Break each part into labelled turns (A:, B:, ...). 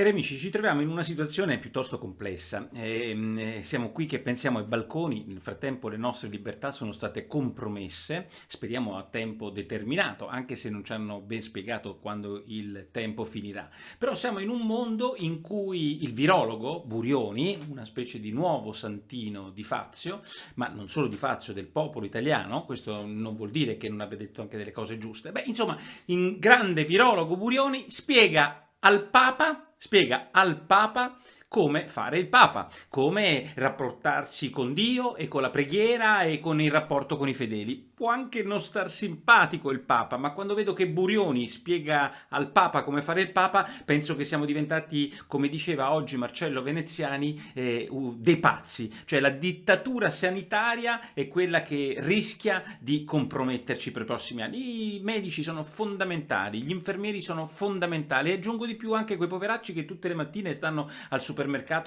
A: Cari amici, ci troviamo in una situazione piuttosto complessa. Eh, siamo qui che pensiamo ai balconi, nel frattempo le nostre libertà sono state compromesse, speriamo a tempo determinato, anche se non ci hanno ben spiegato quando il tempo finirà. Però siamo in un mondo in cui il virologo Burioni, una specie di nuovo santino di Fazio, ma non solo di Fazio, del popolo italiano, questo non vuol dire che non abbia detto anche delle cose giuste, beh insomma, in grande virologo Burioni spiega al Papa spiega al Papa come fare il Papa, come rapportarsi con Dio e con la preghiera e con il rapporto con i fedeli può anche non star simpatico il Papa, ma quando vedo che Burioni spiega al Papa come fare il Papa, penso che siamo diventati, come diceva oggi Marcello Veneziani, eh, dei pazzi. Cioè la dittatura sanitaria è quella che rischia di comprometterci per i prossimi anni. I medici sono fondamentali, gli infermieri sono fondamentali e aggiungo di più anche quei poveracci che tutte le mattine stanno al supermercato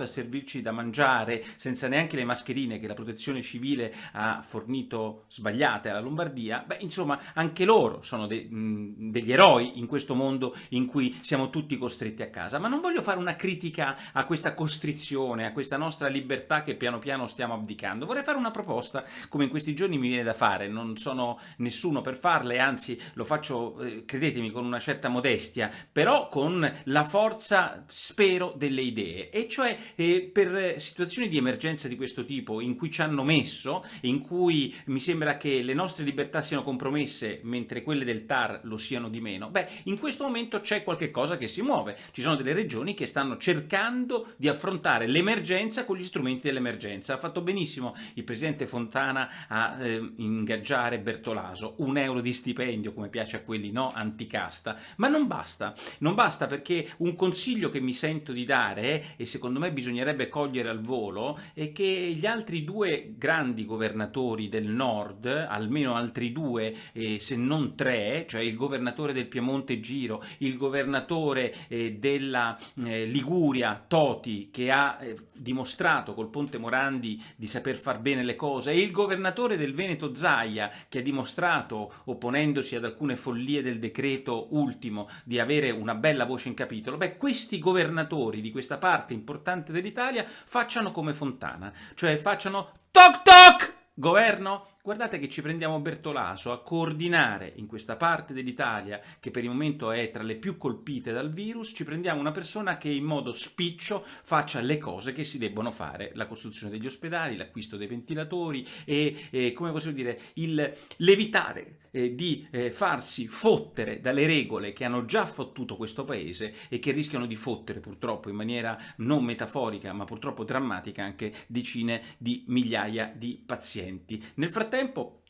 A: a servirci da mangiare senza neanche le mascherine che la protezione civile ha fornito sbagliate alla Lombardia, beh, insomma, anche loro sono de- mh, degli eroi in questo mondo in cui siamo tutti costretti a casa. Ma non voglio fare una critica a questa costrizione, a questa nostra libertà che piano piano stiamo abdicando. Vorrei fare una proposta, come in questi giorni mi viene da fare. Non sono nessuno per farle, anzi, lo faccio, eh, credetemi, con una certa modestia, però con la forza, spero, delle idee. E cioè, eh, per situazioni di emergenza di questo tipo, in cui ci hanno messo, in cui mi sembra che le nostre libertà siano compromesse mentre quelle del TAR lo siano di meno, beh, in questo momento c'è qualche cosa che si muove. Ci sono delle regioni che stanno cercando di affrontare l'emergenza con gli strumenti dell'emergenza. Ha fatto benissimo il presidente Fontana a eh, ingaggiare Bertolaso, un euro di stipendio, come piace a quelli no, anticasta, ma non basta. Non basta perché un consiglio che mi sento di dare, e secondo me bisognerebbe cogliere al volo, è che gli altri due grandi governatori del nord, almeno altri due, eh, se non tre, cioè il governatore del Piemonte Giro, il governatore eh, della eh, Liguria Toti, che ha eh, dimostrato col Ponte Morandi di saper far bene le cose, e il governatore del Veneto Zaia, che ha dimostrato, opponendosi ad alcune follie del decreto ultimo, di avere una bella voce in capitolo, beh, questi governatori di questa parte importante dell'Italia facciano come Fontana, cioè facciano toc toc! Governo, guardate che ci prendiamo Bertolaso a coordinare in questa parte dell'Italia, che per il momento è tra le più colpite dal virus, ci prendiamo una persona che in modo spiccio faccia le cose che si debbono fare, la costruzione degli ospedali, l'acquisto dei ventilatori e, e come possiamo dire, il l'evitare eh, di eh, farsi fottere dalle regole che hanno già fottuto questo paese e che rischiano di fottere purtroppo in maniera non metaforica ma purtroppo drammatica anche decine di migliaia di pazienti. Nel frattempo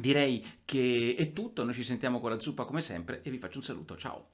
A: direi che è tutto, noi ci sentiamo con la zuppa come sempre e vi faccio un saluto, ciao!